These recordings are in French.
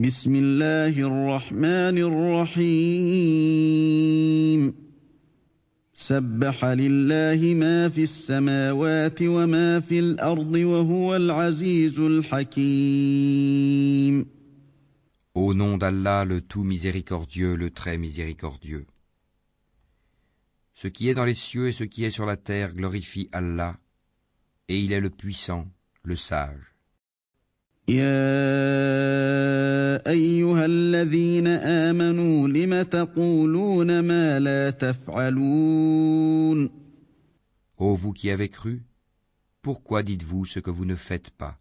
بسم الله الرحمن الرحيم سبح لله ما في السماوات وما في الارض وهو العزيز الحكيم Au nom d'Allah, le tout miséricordieux, le très miséricordieux. Ce qui est dans les cieux et ce qui est sur la terre glorifie Allah, et il est le puissant, le sage. يا Ô vous qui avez cru, pourquoi dites-vous ce que vous ne faites pas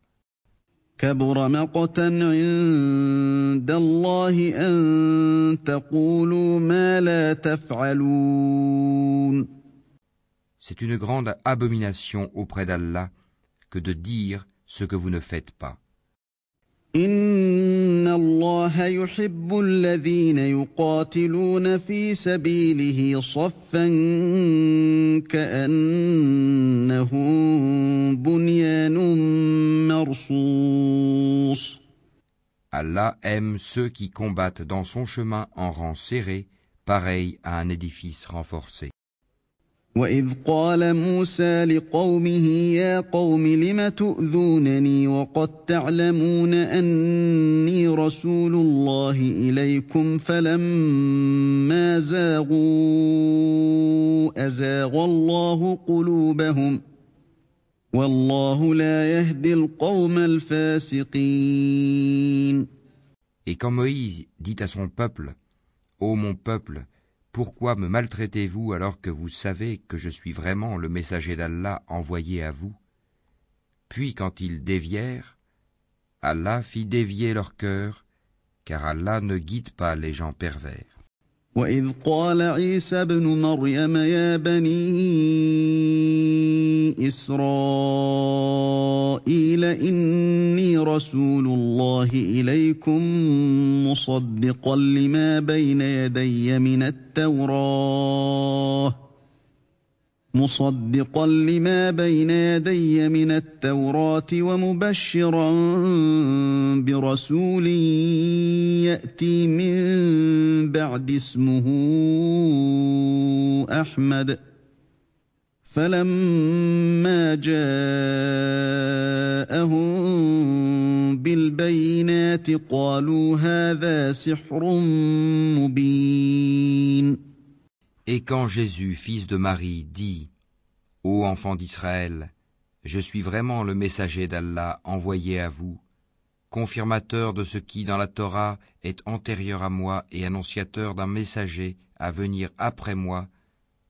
كبر مقتا عند الله ان تقولوا ما لا تفعلون C'est une grande abomination auprès d'Allah que de dire ce que vous ne faites pas. ان الله يحب الذين يقاتلون في سبيله صفا كانهم بنيان مرصوص Allah aime ceux qui combattent dans son chemin en rang serré, pareil à un édifice renforcé. واذ قال موسى لقومه يا قوم لم تؤذونني وقد تعلمون اني رسول الله اليكم فلما زاغوا ازاغ الله قلوبهم والله لا يهدي القوم الفاسقين Et quand Moïse dit à son peuple, Ô mon peuple, pourquoi me maltraitez-vous alors que vous savez que je suis vraiment le messager d'Allah envoyé à vous Puis quand ils dévièrent, Allah fit dévier leur cœur, car Allah ne guide pas les gens pervers. واذ قال عيسى ابن مريم يا بني إسرائيل إني رسول الله إليكم مصدقا لما بين يدي من التوراه مصدقا لما بين يدي من التوراة ومبشرا برسول يأتي من بعد اسمه أحمد. فلما جاءهم بالبينات قالوا هذا سحر مبين Et quand Jésus, fils de Marie, dit Ô enfants d'Israël, je suis vraiment le messager d'Allah envoyé à vous, confirmateur de ce qui dans la Torah est antérieur à moi et annonciateur d'un messager à venir après moi,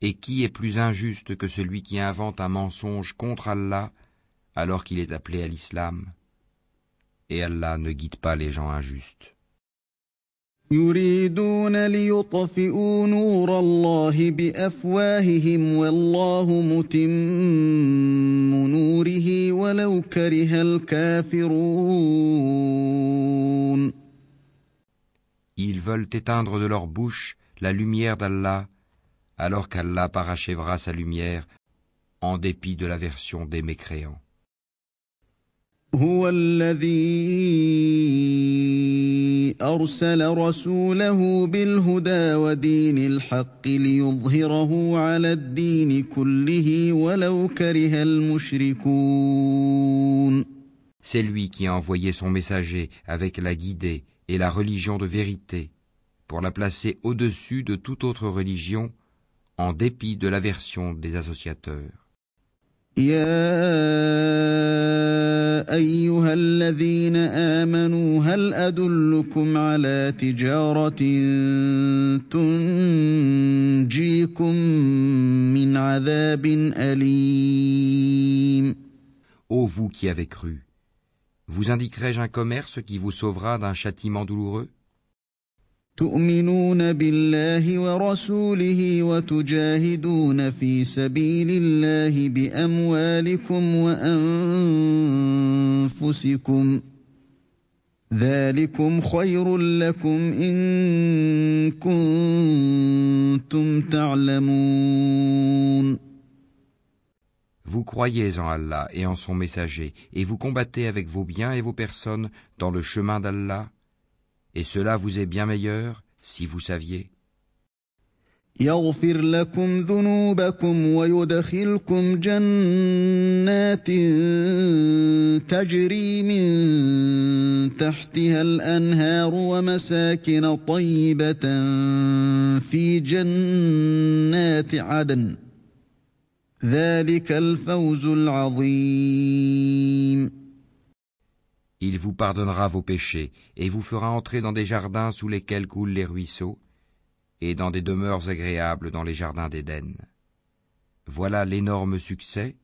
Et qui est plus injuste que celui qui invente un mensonge contre Allah alors qu'il est appelé à l'islam Et Allah ne guide pas les gens injustes. يريدون ليطفئوا نور الله بافواههم والله متم نوره ولو كره الكافرون Ils veulent éteindre de leur bouche la lumière d'Allah, alors qu'Allah parachèvera sa lumière en dépit de l'aversion des mécréants. هو الذي ارسل رسوله بالهدى ودين الحق ليظهره على الدين كله ولو كره المشركون C'est lui qui a envoyé son messager avec la guidée et la religion de vérité, pour la placer au-dessus de toute autre religion, en dépit de l'aversion des associateurs. يا ايها الذين امنوا هل ادلكم على تجاره تنجيكم من عذاب اليم Ô vous qui avez cru, vous indiquerai-je un commerce qui vous sauvera d'un châtiment douloureux تؤمنون بالله ورسوله وتجاهدون في سبيل الله باموالكم وانفسكم ذلكم خير لكم ان كنتم تعلمون Vous croyez en Allah et en son messager, et vous combattez avec vos biens et vos personnes dans le chemin d'Allah, et cela vous est bien meilleur si vous saviez. يغفر لكم ذنوبكم ويدخلكم جنات تجري من تحتها الانهار ومساكن طيبه في جنات عدن ذلك الفوز العظيم il vous pardonnera vos péchés et vous fera entrer dans des jardins sous lesquels coulent les ruisseaux et dans des demeures agréables dans les jardins d'Éden. Voilà l'énorme succès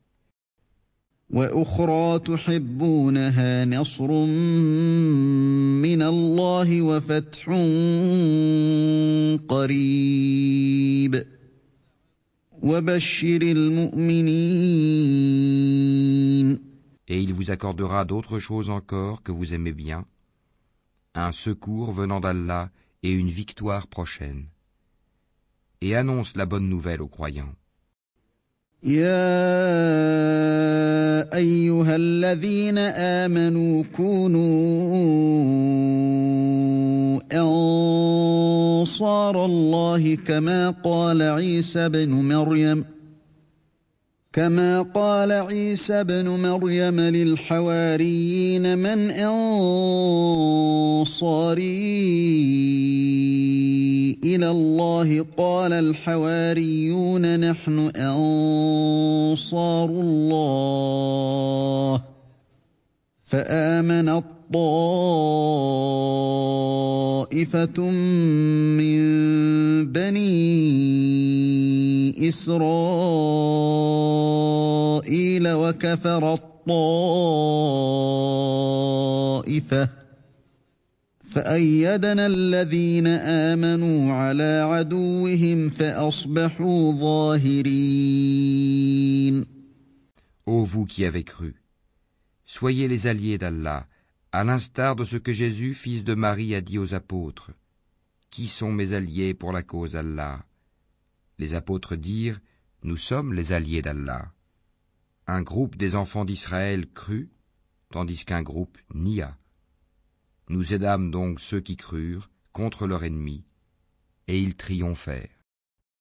Et il vous accordera d'autres choses encore que vous aimez bien, un secours venant d'Allah et une victoire prochaine. Et annonce la bonne nouvelle aux croyants. كما قال عيسى بن مريم للحواريين من أنصاري إلى الله قال الحواريون نحن أنصار الله فآمن الطائفة من بني إسرائيل وكفر الطائفة فأيدنا الذين آمنوا على عدوهم فأصبحوا ظاهرين Ô vous qui avez cru, soyez les alliés d'Allah, à l'instar de ce que Jésus, fils de Marie, a dit aux apôtres. Qui sont mes alliés pour la cause d'Allah Les apôtres dirent Nous sommes les alliés d'Allah. Un groupe des enfants d'Israël crut, tandis qu'un groupe nia. Nous aidâmes donc ceux qui crurent contre leur ennemi, et ils triomphèrent.